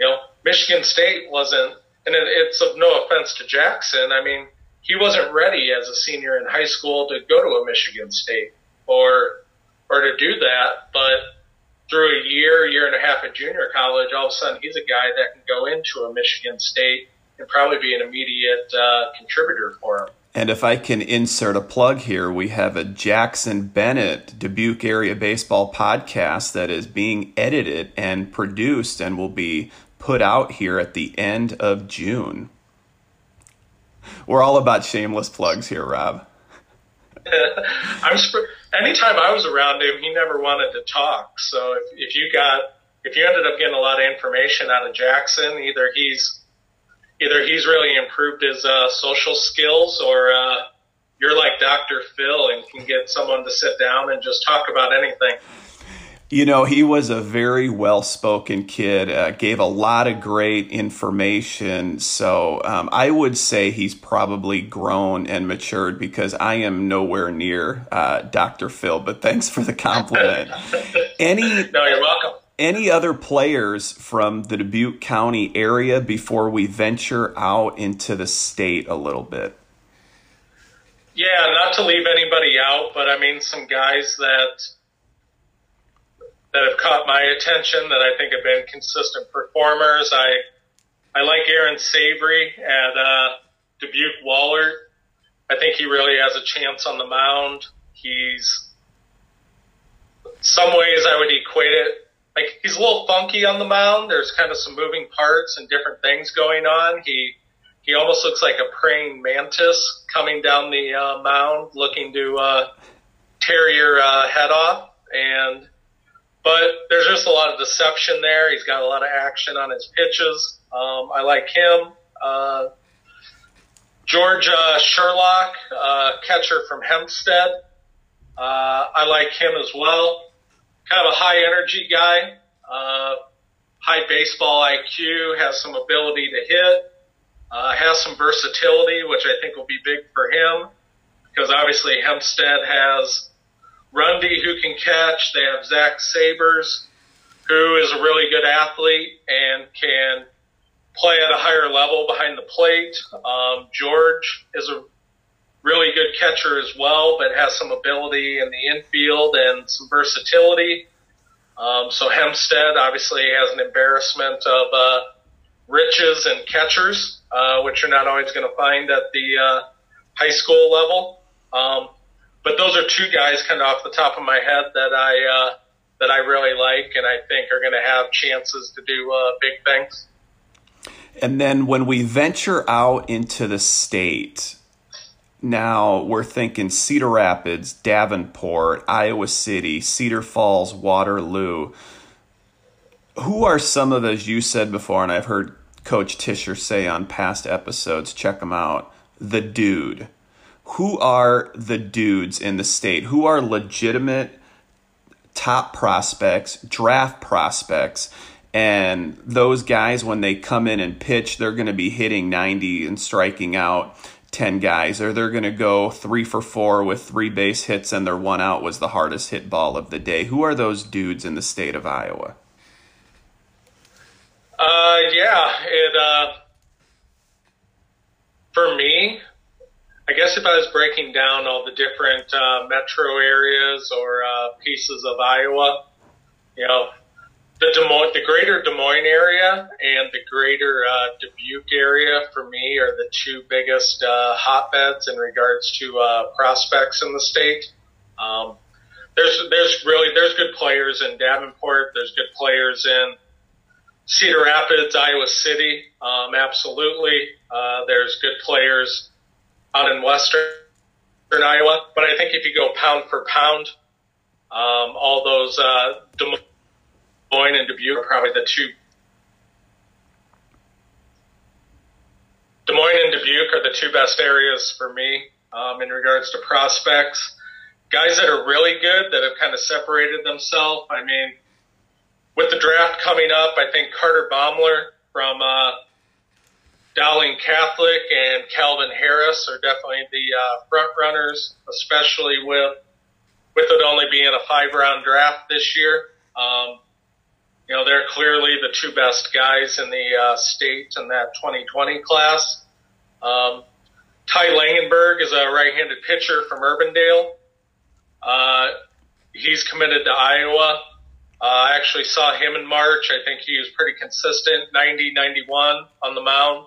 You know, Michigan State wasn't and it, it's of no offense to Jackson. I mean, he wasn't ready as a senior in high school to go to a Michigan State or or to do that, but through a year, year and a half at junior college, all of a sudden he's a guy that can go into a Michigan State and probably be an immediate uh, contributor for him. And if I can insert a plug here, we have a Jackson Bennett Dubuque area baseball podcast that is being edited and produced and will be put out here at the end of June. We're all about shameless plugs here, Rob. I'm sp- anytime I was around him, he never wanted to talk. So if, if you got if you ended up getting a lot of information out of Jackson, either he's either he's really improved his uh, social skills, or uh, you're like Dr. Phil and can get someone to sit down and just talk about anything. You know, he was a very well spoken kid, uh, gave a lot of great information. So um, I would say he's probably grown and matured because I am nowhere near uh, Dr. Phil. But thanks for the compliment. Any, no, you're welcome. Any other players from the Dubuque County area before we venture out into the state a little bit? Yeah, not to leave anybody out, but I mean, some guys that that have caught my attention that I think have been consistent performers. I I like Aaron Savory at uh, Dubuque Wahlert. I think he really has a chance on the mound. He's some ways I would equate it like he's a little funky on the mound. There's kind of some moving parts and different things going on. He he almost looks like a praying mantis coming down the uh, mound, looking to uh, tear your uh, head off. And but there's just a lot of deception there. He's got a lot of action on his pitches. Um, I like him. Uh, George uh, Sherlock, uh, catcher from Hempstead. Uh, I like him as well. Kind of a high energy guy, uh, high baseball IQ, has some ability to hit, uh, has some versatility, which I think will be big for him because obviously Hempstead has Rundy, who can catch. They have Zach Sabers, who is a really good athlete and can play at a higher level behind the plate. Um, George is a really good catcher as well, but has some ability in the infield and some versatility. Um, so Hempstead obviously has an embarrassment of uh, riches and catchers, uh, which you're not always going to find at the uh, high school level. Um, but those are two guys kind of off the top of my head that I uh, that I really like and I think are going to have chances to do uh, big things. And then when we venture out into the state, now we're thinking Cedar Rapids, Davenport, Iowa City, Cedar Falls, Waterloo. Who are some of those you said before, and I've heard Coach Tischer say on past episodes, check them out. The dude who are the dudes in the state? Who are legitimate top prospects, draft prospects? And those guys, when they come in and pitch, they're going to be hitting 90 and striking out 10 guys, or they're going to go three for four with three base hits and their one out was the hardest hit ball of the day. Who are those dudes in the state of Iowa? Uh, yeah, it, uh, for me, I guess if I was breaking down all the different uh, metro areas or uh, pieces of Iowa, you know, the Des Moines, the greater Des Moines area and the greater uh, Dubuque area for me are the two biggest uh, hotbeds in regards to uh, prospects in the state. Um, there's there's really there's good players in Davenport. There's good players in Cedar Rapids, Iowa City. Um, absolutely, uh, there's good players out in western Iowa. But I think if you go pound for pound, um, all those uh, Des and Dubuque are probably the two. Des Moines and Dubuque are the two best areas for me um, in regards to prospects. Guys that are really good that have kind of separated themselves. I mean, with the draft coming up, I think Carter Baumler from uh, Dowling Catholic and Calvin Harris are definitely the uh, front runners, especially with with it only being a five round draft this year. Um, you know, they're clearly the two best guys in the uh, state in that 2020 class. Um, Ty Langenberg is a right-handed pitcher from Urbandale. Uh, he's committed to Iowa. Uh, I actually saw him in March. I think he was pretty consistent, 90, 91 on the mound.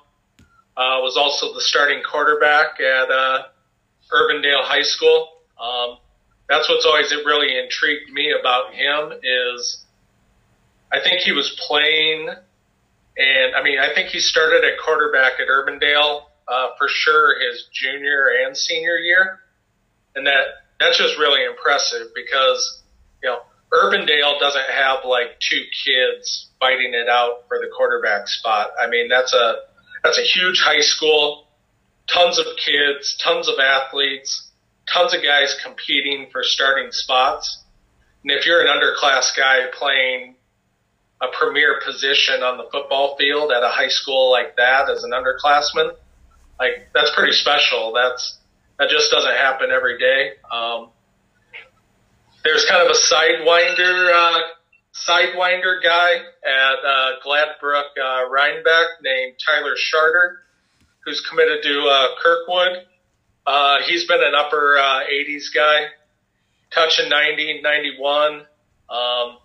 Uh, was also the starting quarterback at uh, Urbandale High School. Um, that's what's always really intrigued me about him is I think he was playing, and I mean I think he started at quarterback at Urbandale uh, for sure his junior and senior year, and that that's just really impressive because you know Urbandale doesn't have like two kids fighting it out for the quarterback spot. I mean that's a that's a huge high school, tons of kids, tons of athletes, tons of guys competing for starting spots. And if you're an underclass guy playing a premier position on the football field at a high school like that as an underclassman, like that's pretty special. That's that just doesn't happen every day. Um, there's kind of a sidewinder, uh, sidewinder guy at uh, Gladbrook uh, Reinbeck named Tyler Charter, who's committed to uh, Kirkwood. Uh, he's been an upper uh, 80s guy, touching 90, 91. Um,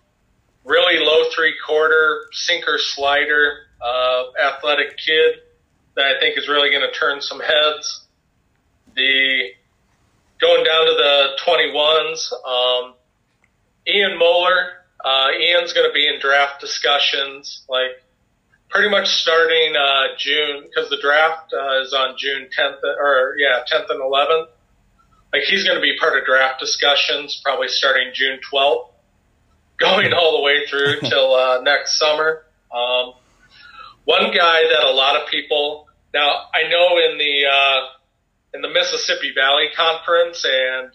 really low three quarter sinker slider, uh, athletic kid that I think is really going to turn some heads. The going down to the 21s, um, Ian Moller. Uh, Ian's going to be in draft discussions, like pretty much starting uh, June because the draft uh, is on June 10th or yeah 10th and 11th. Like he's going to be part of draft discussions, probably starting June 12th, going all the way through till uh, next summer. Um, one guy that a lot of people now I know in the uh, in the Mississippi Valley Conference and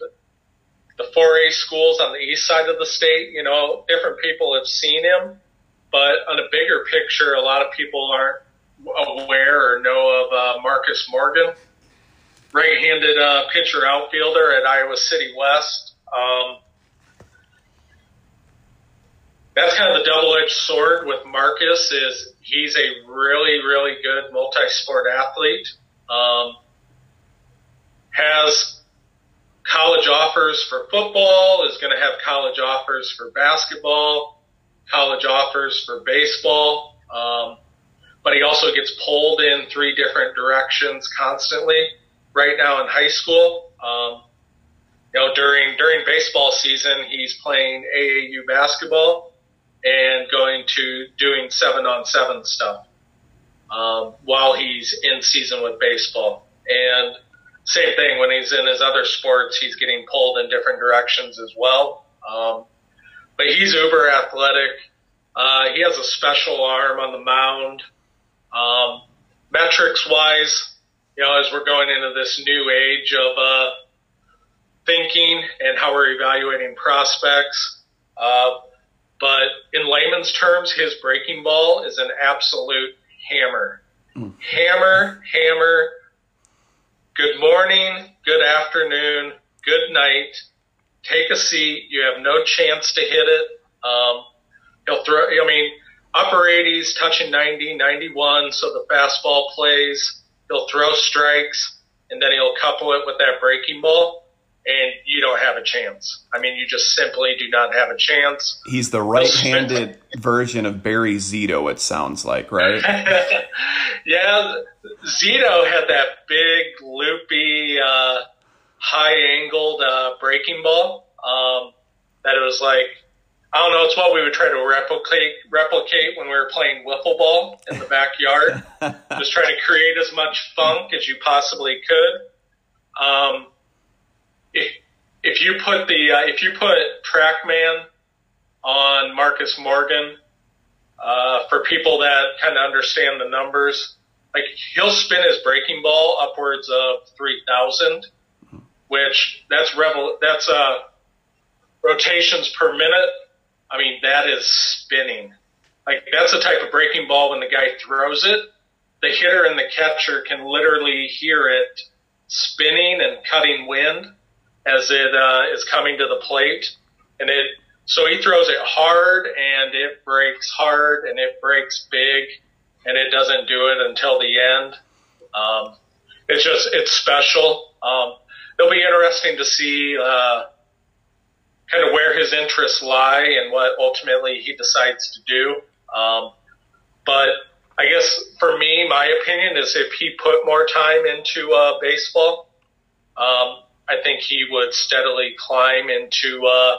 the 4A schools on the east side of the state, you know, different people have seen him, but on a bigger picture, a lot of people aren't aware or know of uh, Marcus Morgan, right-handed uh, pitcher outfielder at Iowa City West. Um, that's kind of the double-edged sword with Marcus is he's a really, really good multi-sport athlete. Um, has college offers for football, is going to have college offers for basketball, college offers for baseball. Um, but he also gets pulled in three different directions constantly right now in high school. Um, you know, during, during baseball season, he's playing AAU basketball and going to doing seven on seven stuff um, while he's in season with baseball. And same thing when he's in his other sports, he's getting pulled in different directions as well. Um, but he's uber athletic. Uh, he has a special arm on the mound. Um, metrics wise, you know, as we're going into this new age of uh, thinking and how we're evaluating prospects, uh, but in layman's terms, his breaking ball is an absolute hammer. Mm. Hammer, hammer. Good morning, good afternoon, good night. Take a seat. You have no chance to hit it. Um, he'll throw, I mean, upper 80s, touching 90, 91, so the fastball plays. He'll throw strikes, and then he'll couple it with that breaking ball and you don't have a chance. I mean, you just simply do not have a chance. He's the right-handed version of Barry Zito. It sounds like, right? yeah, Zito had that big, loopy, uh, high-angled uh, breaking ball. Um, that it was like, I don't know. It's what we would try to replicate replicate when we were playing wiffle ball in the backyard. just try to create as much funk as you possibly could. Um, if, you put the uh, if you put TrackMan on Marcus Morgan, uh, for people that kind of understand the numbers, like he'll spin his breaking ball upwards of three thousand, which that's revel that's uh, rotations per minute. I mean that is spinning. Like that's the type of breaking ball when the guy throws it, the hitter and the catcher can literally hear it spinning and cutting wind as it uh, is coming to the plate, and it so he throws it hard and it breaks hard and it breaks big and it doesn't do it until the end. Um, it's just, it's special. Um, it'll be interesting to see, uh, kind of where his interests lie and what ultimately he decides to do. Um, but I guess for me, my opinion is if he put more time into uh, baseball, um, I think he would steadily climb into uh,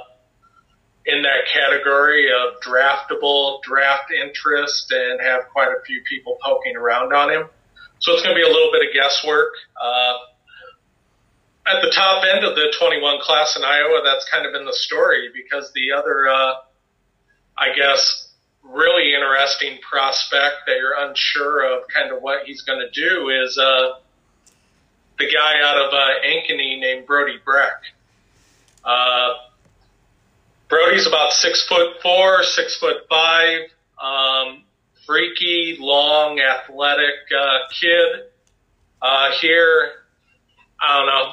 in that category of draftable, draft interest, and have quite a few people poking around on him. So it's going to be a little bit of guesswork. Uh, at the top end of the 21 class in Iowa, that's kind of been the story because the other, uh, I guess, really interesting prospect that you're unsure of kind of what he's going to do is uh, the guy out of uh, Ankeny named Brody Brecht. Uh, Brody's about six foot four, six foot five, um, freaky, long, athletic uh, kid. Uh, here, I don't know.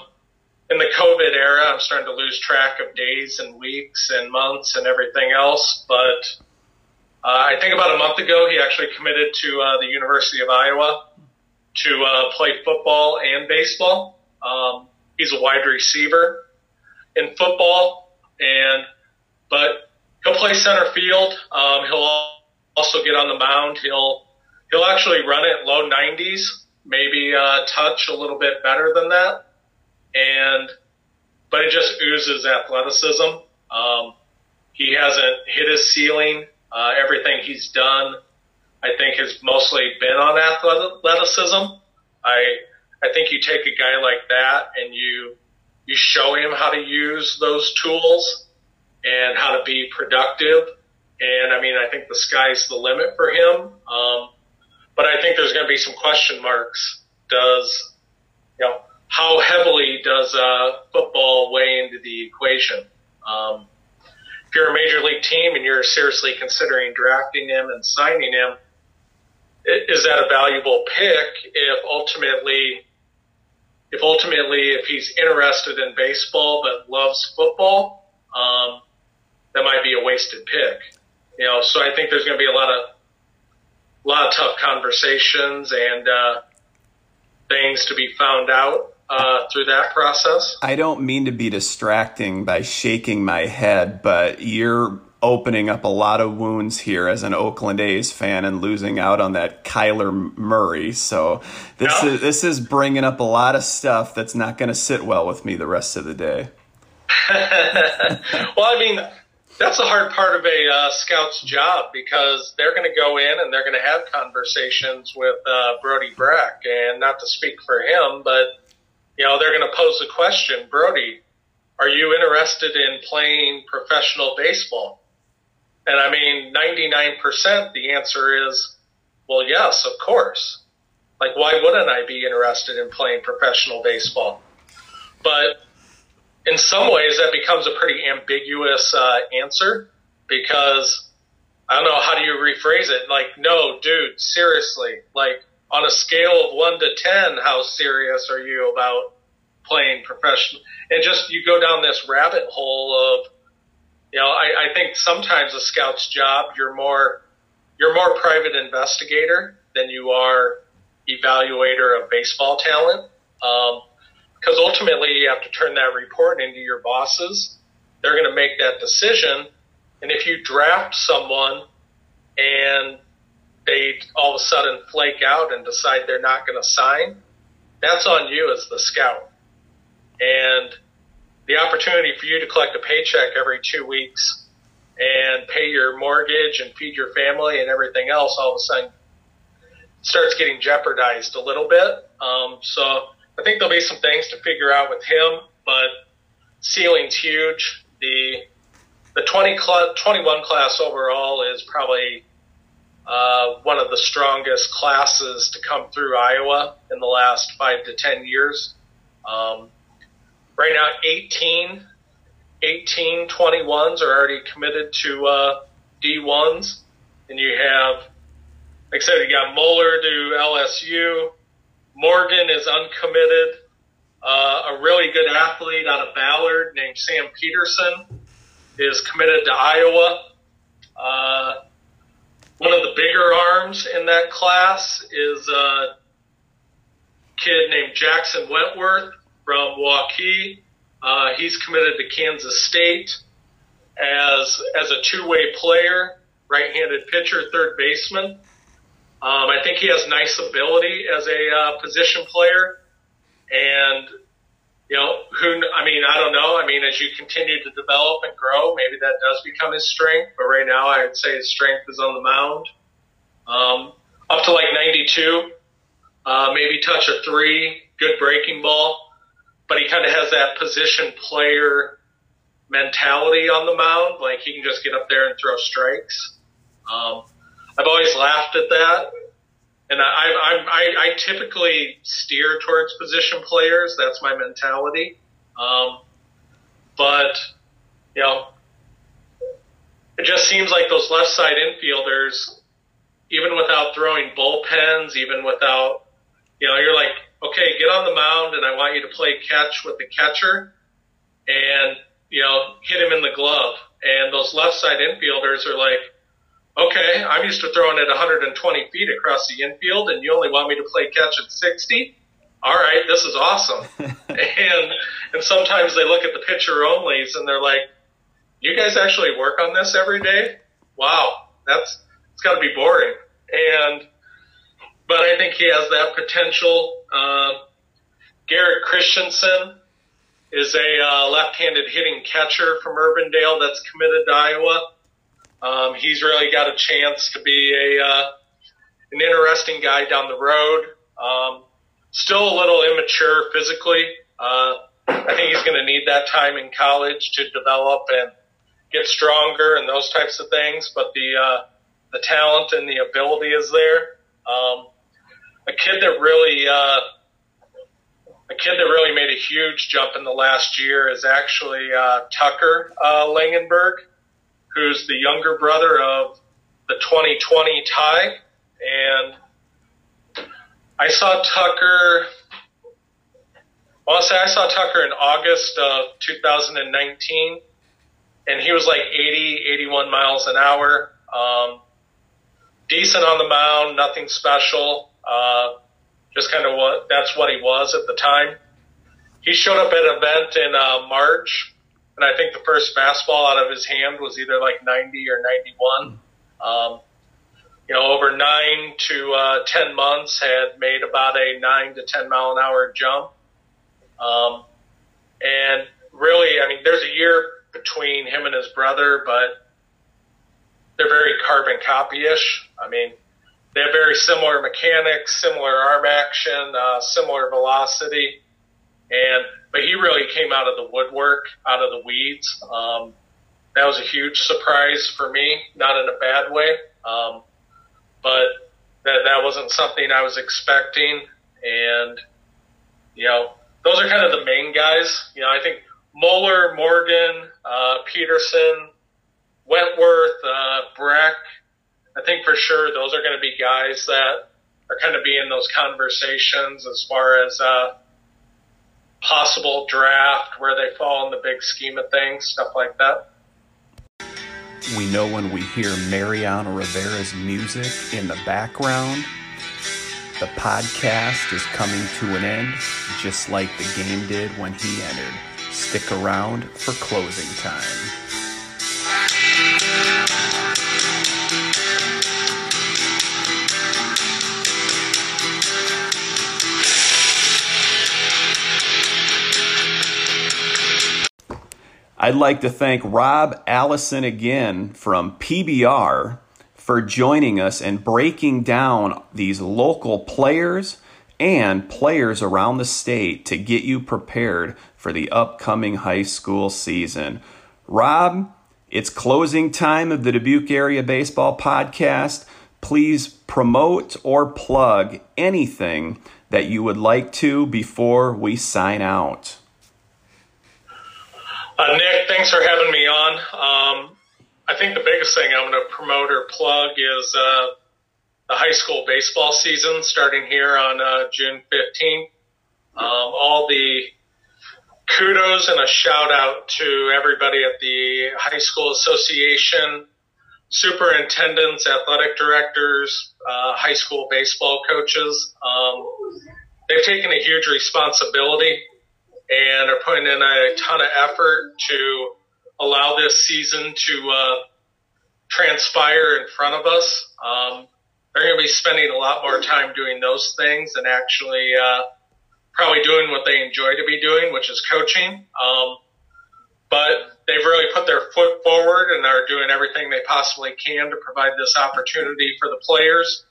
In the COVID era, I'm starting to lose track of days and weeks and months and everything else. But uh, I think about a month ago, he actually committed to uh, the University of Iowa to uh, play football and baseball. Um, he's a wide receiver in football, and but he'll play center field. Um, he'll also get on the mound. He'll he'll actually run it low 90s, maybe uh, touch a little bit better than that, and but it just oozes athleticism. Um, he hasn't hit his ceiling. Uh, everything he's done, I think, has mostly been on athleticism. I I think you take a guy like that and you you show him how to use those tools and how to be productive. And I mean, I think the sky's the limit for him. Um, but I think there's going to be some question marks. Does, you know, how heavily does uh, football weigh into the equation? Um, if you're a major league team and you're seriously considering drafting him and signing him, is that a valuable pick if ultimately if ultimately if he's interested in baseball but loves football um, that might be a wasted pick. You know, so I think there's going to be a lot of a lot of tough conversations and uh, things to be found out uh, through that process. I don't mean to be distracting by shaking my head, but you're opening up a lot of wounds here as an Oakland A's fan and losing out on that Kyler Murray. So this is this is bringing up a lot of stuff that's not going to sit well with me the rest of the day. well, I mean, that's the hard part of a uh, scout's job because they're going to go in and they're going to have conversations with uh, Brody Brecht, and not to speak for him, but you know they're going to pose the question, Brody, are you interested in playing professional baseball? And I mean, 99% the answer is, well, yes, of course. Like, why wouldn't I be interested in playing professional baseball? But in some ways, that becomes a pretty ambiguous uh, answer because I don't know how do you rephrase it. Like, no, dude, seriously. Like, on a scale of one to ten, how serious are you about playing professional? And just you go down this rabbit hole of, you know, I, I think sometimes a scout's job, you're more you're more private investigator than you are evaluator of baseball talent. Um, because ultimately you have to turn that report into your bosses. They're going to make that decision. And if you draft someone and they all of a sudden flake out and decide they're not going to sign, that's on you as the scout. And the opportunity for you to collect a paycheck every two weeks and pay your mortgage and feed your family and everything else all of a sudden starts getting jeopardized a little bit. Um, so I think there'll be some things to figure out with him, but ceiling's huge. The the 20 cl- 21 class overall is probably uh, one of the strongest classes to come through Iowa in the last five to 10 years. Um, right now, 18, 18 21s are already committed to uh, D1s. And you have, like I said, you got Moller to LSU, Morgan is uncommitted. Uh, a really good athlete out of Ballard named Sam Peterson is committed to Iowa. Uh, one of the bigger arms in that class is a kid named Jackson Wentworth from Waukee. Uh, he's committed to Kansas State as as a two way player, right handed pitcher, third baseman. Um, I think he has nice ability as a uh, position player, and you know, who, I mean, I don't know. I mean, as you continue to develop and grow, maybe that does become his strength. But right now, I would say his strength is on the mound. Um, up to like 92, uh, maybe touch a three, good breaking ball. But he kind of has that position player mentality on the mound. Like he can just get up there and throw strikes. Um, I've always laughed at that and I, I, I, I typically steer towards position players. That's my mentality. Um, but you know, it just seems like those left side infielders, even without throwing bullpens, even without, you know, you're like, okay, get on the mound, and I want you to play catch with the catcher, and you know, hit him in the glove. And those left side infielders are like, okay, I'm used to throwing it 120 feet across the infield, and you only want me to play catch at 60. All right, this is awesome. and and sometimes they look at the pitcher onlys and they're like, you guys actually work on this every day? Wow, that's it's got to be boring. And but I think he has that potential. Uh, Garrett Christensen is a uh, left-handed hitting catcher from Urbandale that's committed to Iowa. Um, he's really got a chance to be a uh, an interesting guy down the road. Um, still a little immature physically. Uh, I think he's going to need that time in college to develop and get stronger and those types of things. But the uh, the talent and the ability is there. Um, a kid that really uh, a kid that really made a huge jump in the last year is actually uh, Tucker uh, Langenberg who's the younger brother of the 2020 Ty. And I saw Tucker, say I saw Tucker in August of 2019, and he was like 80, 81 miles an hour. Um, decent on the mound, nothing special. Uh, just kind of what that's what he was at the time. He showed up at an event in uh, March and I think the first fastball out of his hand was either like 90 or 91. Um, you know, over nine to uh, 10 months had made about a nine to 10 mile an hour jump. Um, and really, I mean, there's a year between him and his brother, but they're very carbon copy-ish. I mean, they have very similar mechanics, similar arm action, uh, similar velocity. And but he really came out of the woodwork, out of the weeds. Um, that was a huge surprise for me, not in a bad way, um, but that that wasn't something I was expecting. And you know, those are kind of the main guys. You know, I think Moller, Morgan, uh, Peterson, Wentworth, uh, Brecht. I think for sure those are going to be guys that are kind of be in those conversations as far as uh, possible draft, where they fall in the big scheme of things, stuff like that. We know when we hear Mariano Rivera's music in the background, the podcast is coming to an end, just like the game did when he entered. Stick around for closing time. I'd like to thank Rob Allison again from PBR for joining us and breaking down these local players and players around the state to get you prepared for the upcoming high school season. Rob, it's closing time of the Dubuque Area Baseball Podcast. Please promote or plug anything that you would like to before we sign out. Uh, Nick, thanks for having me on. Um, I think the biggest thing I'm going to promote or plug is uh, the high school baseball season starting here on uh, June 15th. Um, all the kudos and a shout out to everybody at the high school association, superintendents, athletic directors, uh, high school baseball coaches. Um, they've taken a huge responsibility and are putting in a ton of effort to allow this season to uh, transpire in front of us. Um, they're going to be spending a lot more time doing those things and actually uh, probably doing what they enjoy to be doing, which is coaching. Um, but they've really put their foot forward and are doing everything they possibly can to provide this opportunity for the players.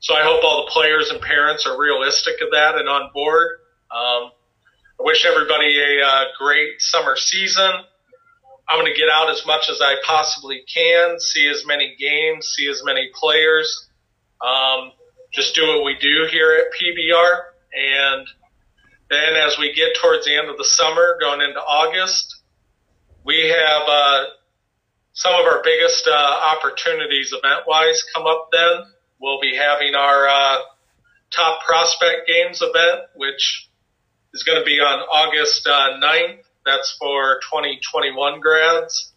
So I hope all the players and parents are realistic of that and on board. Um, I wish everybody a uh, great summer season. I'm going to get out as much as I possibly can, see as many games, see as many players. Um, just do what we do here at PBR. And then as we get towards the end of the summer, going into August, we have uh, some of our biggest uh, opportunities event-wise come up then. We'll be having our uh, top prospect games event, which is going to be on August uh, 9th. That's for 2021 grads.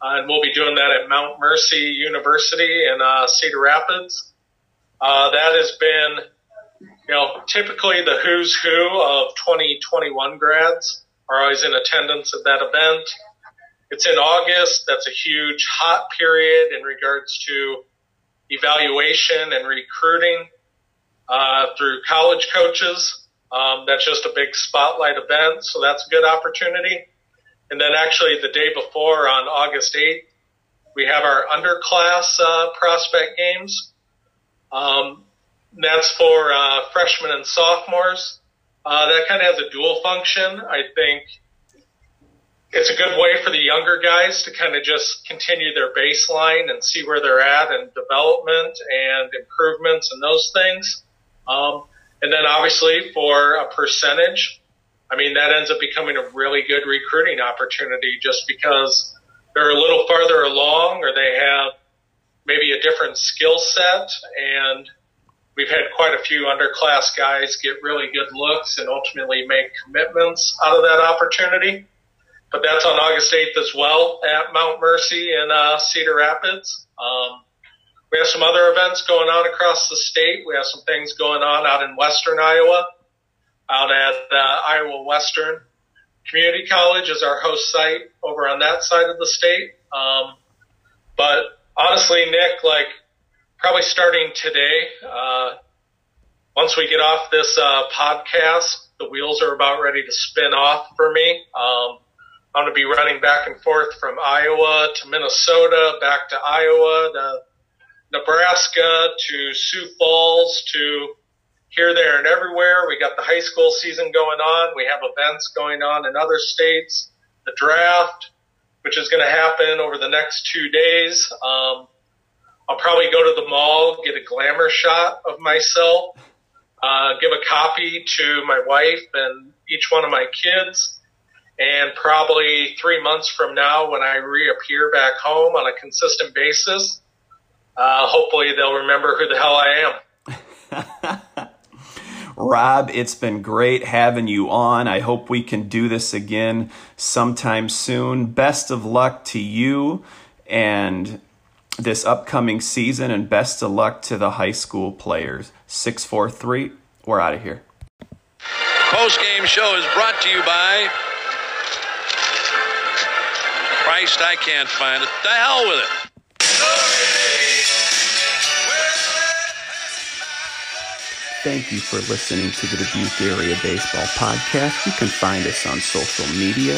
Uh, and we'll be doing that at Mount Mercy University in uh, Cedar Rapids. Uh, that has been you know, typically the who's who of 2021 grads are always in attendance at that event. It's in August. That's a huge hot period in regards to evaluation and recruiting uh, through college coaches. Um, that's just a big spotlight event, so that's a good opportunity. And then actually the day before on August 8th, we have our underclass uh, prospect games. Um, that's for uh, freshmen and sophomores. Uh, that kind of has a dual function. I think it's a good way for the younger guys to kind of just continue their baseline and see where they're at and development and improvements and those things. Um, and then obviously for a percentage, I mean, that ends up becoming a really good recruiting opportunity just because they're a little farther along or they have maybe a different skill set and we've had quite a few underclass guys get really good looks and ultimately make commitments out of that opportunity. But that's on August 8th as well at Mount Mercy in uh, Cedar Rapids. Um, we have some other events going on across the state. We have some things going on out in western Iowa, out at uh, Iowa Western Community College is our host site over on that side of the state. Um, but honestly, Nick, like probably starting today. Uh, once we get off this uh, podcast, the wheels are about ready to spin off for me. Um, I'm going to be running back and forth from Iowa to Minnesota, back to Iowa, to Nebraska, to Sioux Falls, to here, there, and everywhere. We got the high school season going on. We have events going on in other states. The draft, which is going to happen over the next two days. Um, I'll probably go to the mall, get a glamour shot of myself, uh, give a copy to my wife and each one of my kids. And probably three months from now, when I reappear back home on a consistent basis, uh, hopefully they'll remember who the hell I am. Rob, it's been great having you on. I hope we can do this again sometime soon. Best of luck to you and this upcoming season, and best of luck to the high school players. 643, we're out of here. Post game show is brought to you by Christ, I can't find it. The hell with it. Thank you for listening to the Dubuque Area Baseball Podcast. You can find us on social media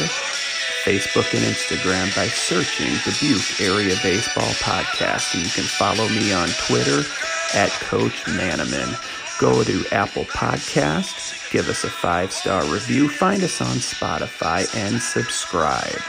Facebook and Instagram by searching Dubuque Area Baseball Podcast. And you can follow me on Twitter at Coach Manaman. Go to Apple Podcasts, give us a five star review, find us on Spotify, and subscribe.